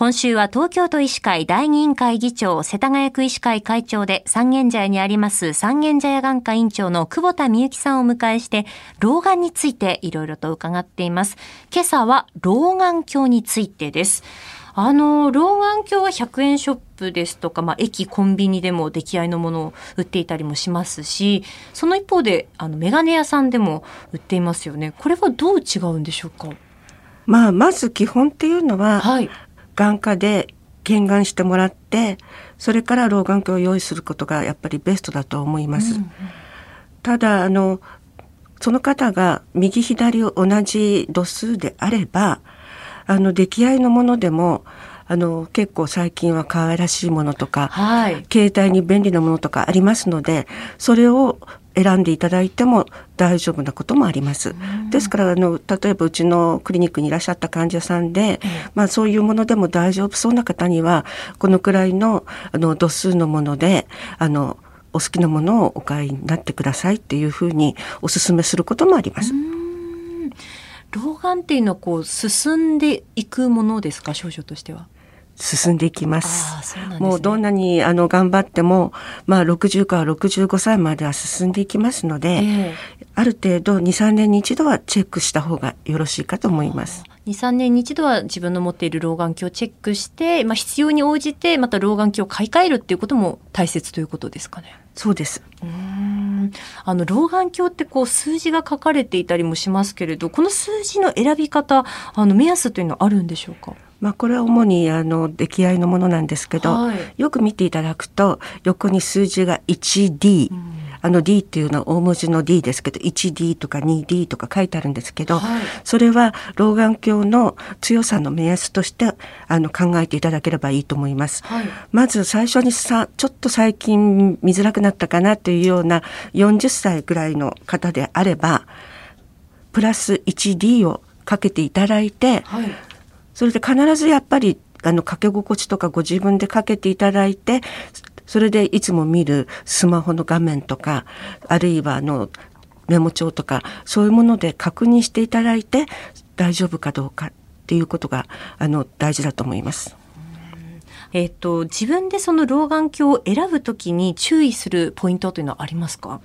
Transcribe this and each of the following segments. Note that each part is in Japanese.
今週は東京都医師会第二委員会議長、世田谷区医師会会長で三軒茶屋にあります三軒茶屋眼科院長の久保田美幸さんをお迎えして、老眼についていろいろと伺っています。今朝は老眼鏡についてです。あの、老眼鏡は100円ショップですとか、まあ、駅、コンビニでも出来合いのものを売っていたりもしますし、その一方で、あの、メガネ屋さんでも売っていますよね。これはどう違うんでしょうか？まあ、まず基本っていうのは、はい、眼科で検眼してもらって、それから老眼鏡を用意することがやっぱりベストだと思います。うんうん、ただ、あの、その方が右左同じ度数であれば、あの、出来合いのものでも、あの、結構最近は可愛らしいものとか、はい、携帯に便利なものとかありますので、それを選んでいただいても大丈夫なこともあります。ですからあの例えばうちのクリニックにいらっしゃった患者さんで、まあ、そういうものでも大丈夫そうな方にはこのくらいのあの度数のものであのお好きなものをお買いになってくださいっていうふうにお勧めすることもあります。老眼っていうのはこう進んでいくものですか？症状としては。進んでいきます。うね、もうどんなにあの頑張っても、まあ60から65歳までは進んでいきますので、えー、ある程度2、3年に一度はチェックした方がよろしいかと思います。2、3年に一度は自分の持っている老眼鏡をチェックして、まあ必要に応じてまた老眼鏡を買い替えるっていうことも大切ということですかね。そうです。うんあの老眼鏡ってこう数字が書かれていたりもしますけれど、この数字の選び方、あの目安というのはあるんでしょうか？まあ、これは主にあの出来合いのものなんですけど、はい、よく見ていただくと横に数字が 1D、うん、あの D っていうのは大文字の D ですけど 1D とか 2D とか書いてあるんですけど、はい、それは老眼鏡の強さの目安としてあの考えていただければいいと思います。はい、まず最初にさちょっと最近見づらくなったかなというような40歳ぐらいの方であればプラス 1D をかけていただいて、はいそれで必ずやっぱりあの掛け心地とかご自分でかけていただいてそれでいつも見るスマホの画面とかあるいはあのメモ帳とかそういうもので確認していただいて大丈夫かどうかっていうことがあの大事だと思います。えっ、と自分でその老眼鏡を選ぶときに注意するポイントというのはありますか？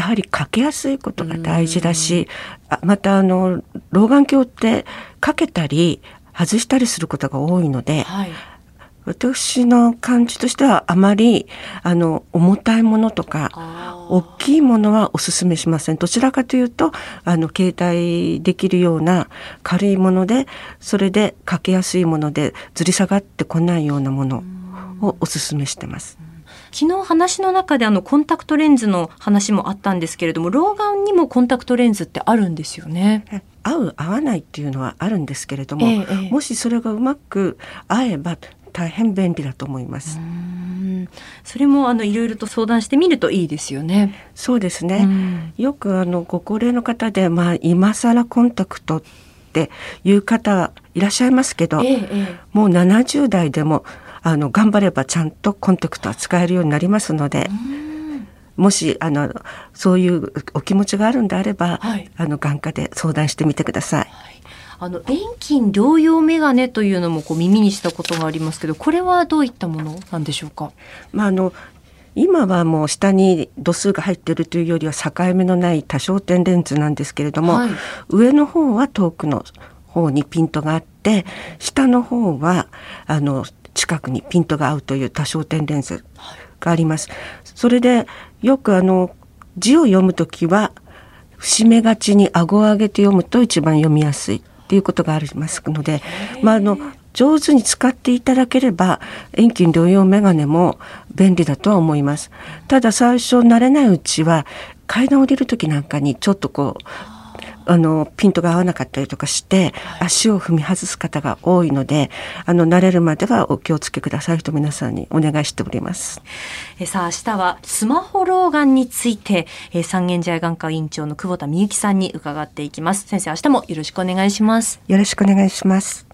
やはりかけやすいことが大事だし、またあの老眼鏡ってかけたり外したりすることが多いので、はい、私の感じとしてはあまりあの重たいものとか大きいものはおすすめしません。どちらかというとあの携帯できるような軽いものでそれでかけやすいものでずり下がってこないようなものをおすすめしてます。昨日話の中であのコンタクトレンズの話もあったんですけれども老眼にもコンタクトレンズってあるんですよね。合う合わないっていうのはあるんですけれども、ええ、もしそれがうまく合えば大変便利だと思います。それもあのいろいろと相談してみるといいですよね。そうですね。よくあのご高齢の方でまあ今更コンタクトっていう方いらっしゃいますけど、え、もう70代でもあの頑張ればちゃんとコンタクトは使えるようになりますので。もしあのそういうお気持ちがあるんであれば、はい、あの眼科で相談してみてください。はいあの遠近療養メガネというのもこう耳にしたことがありますけど、これはどういったものなんでしょうか？まああの今はもう下に度数が入っているというよりは境目のない多焦点レンズなんですけれども、はい、上の方は遠くの方にピントがあって下の方はあの近くにピントが合うという多焦点レンズがあります。それでよくあの字を読むときは節目がちに顎を上げて読むと一番読みやすいっていうことがありますので、まあ、あの上手に使っていただければ遠近療養メガネも便利だとは思います。ただ最初慣れないうちは階段降りる時なんかにちょっとこうあのピントが合わなかったりとかして足を踏み外す方が多いのであの慣れるまではお気をつけくださいと皆さんにお願いしております。えさあ明日はスマホ老眼について、え三軒茶屋眼科院長の久保田美幸さんに伺っていきます。先生明日もよろしくお願いします。よろしくお願いします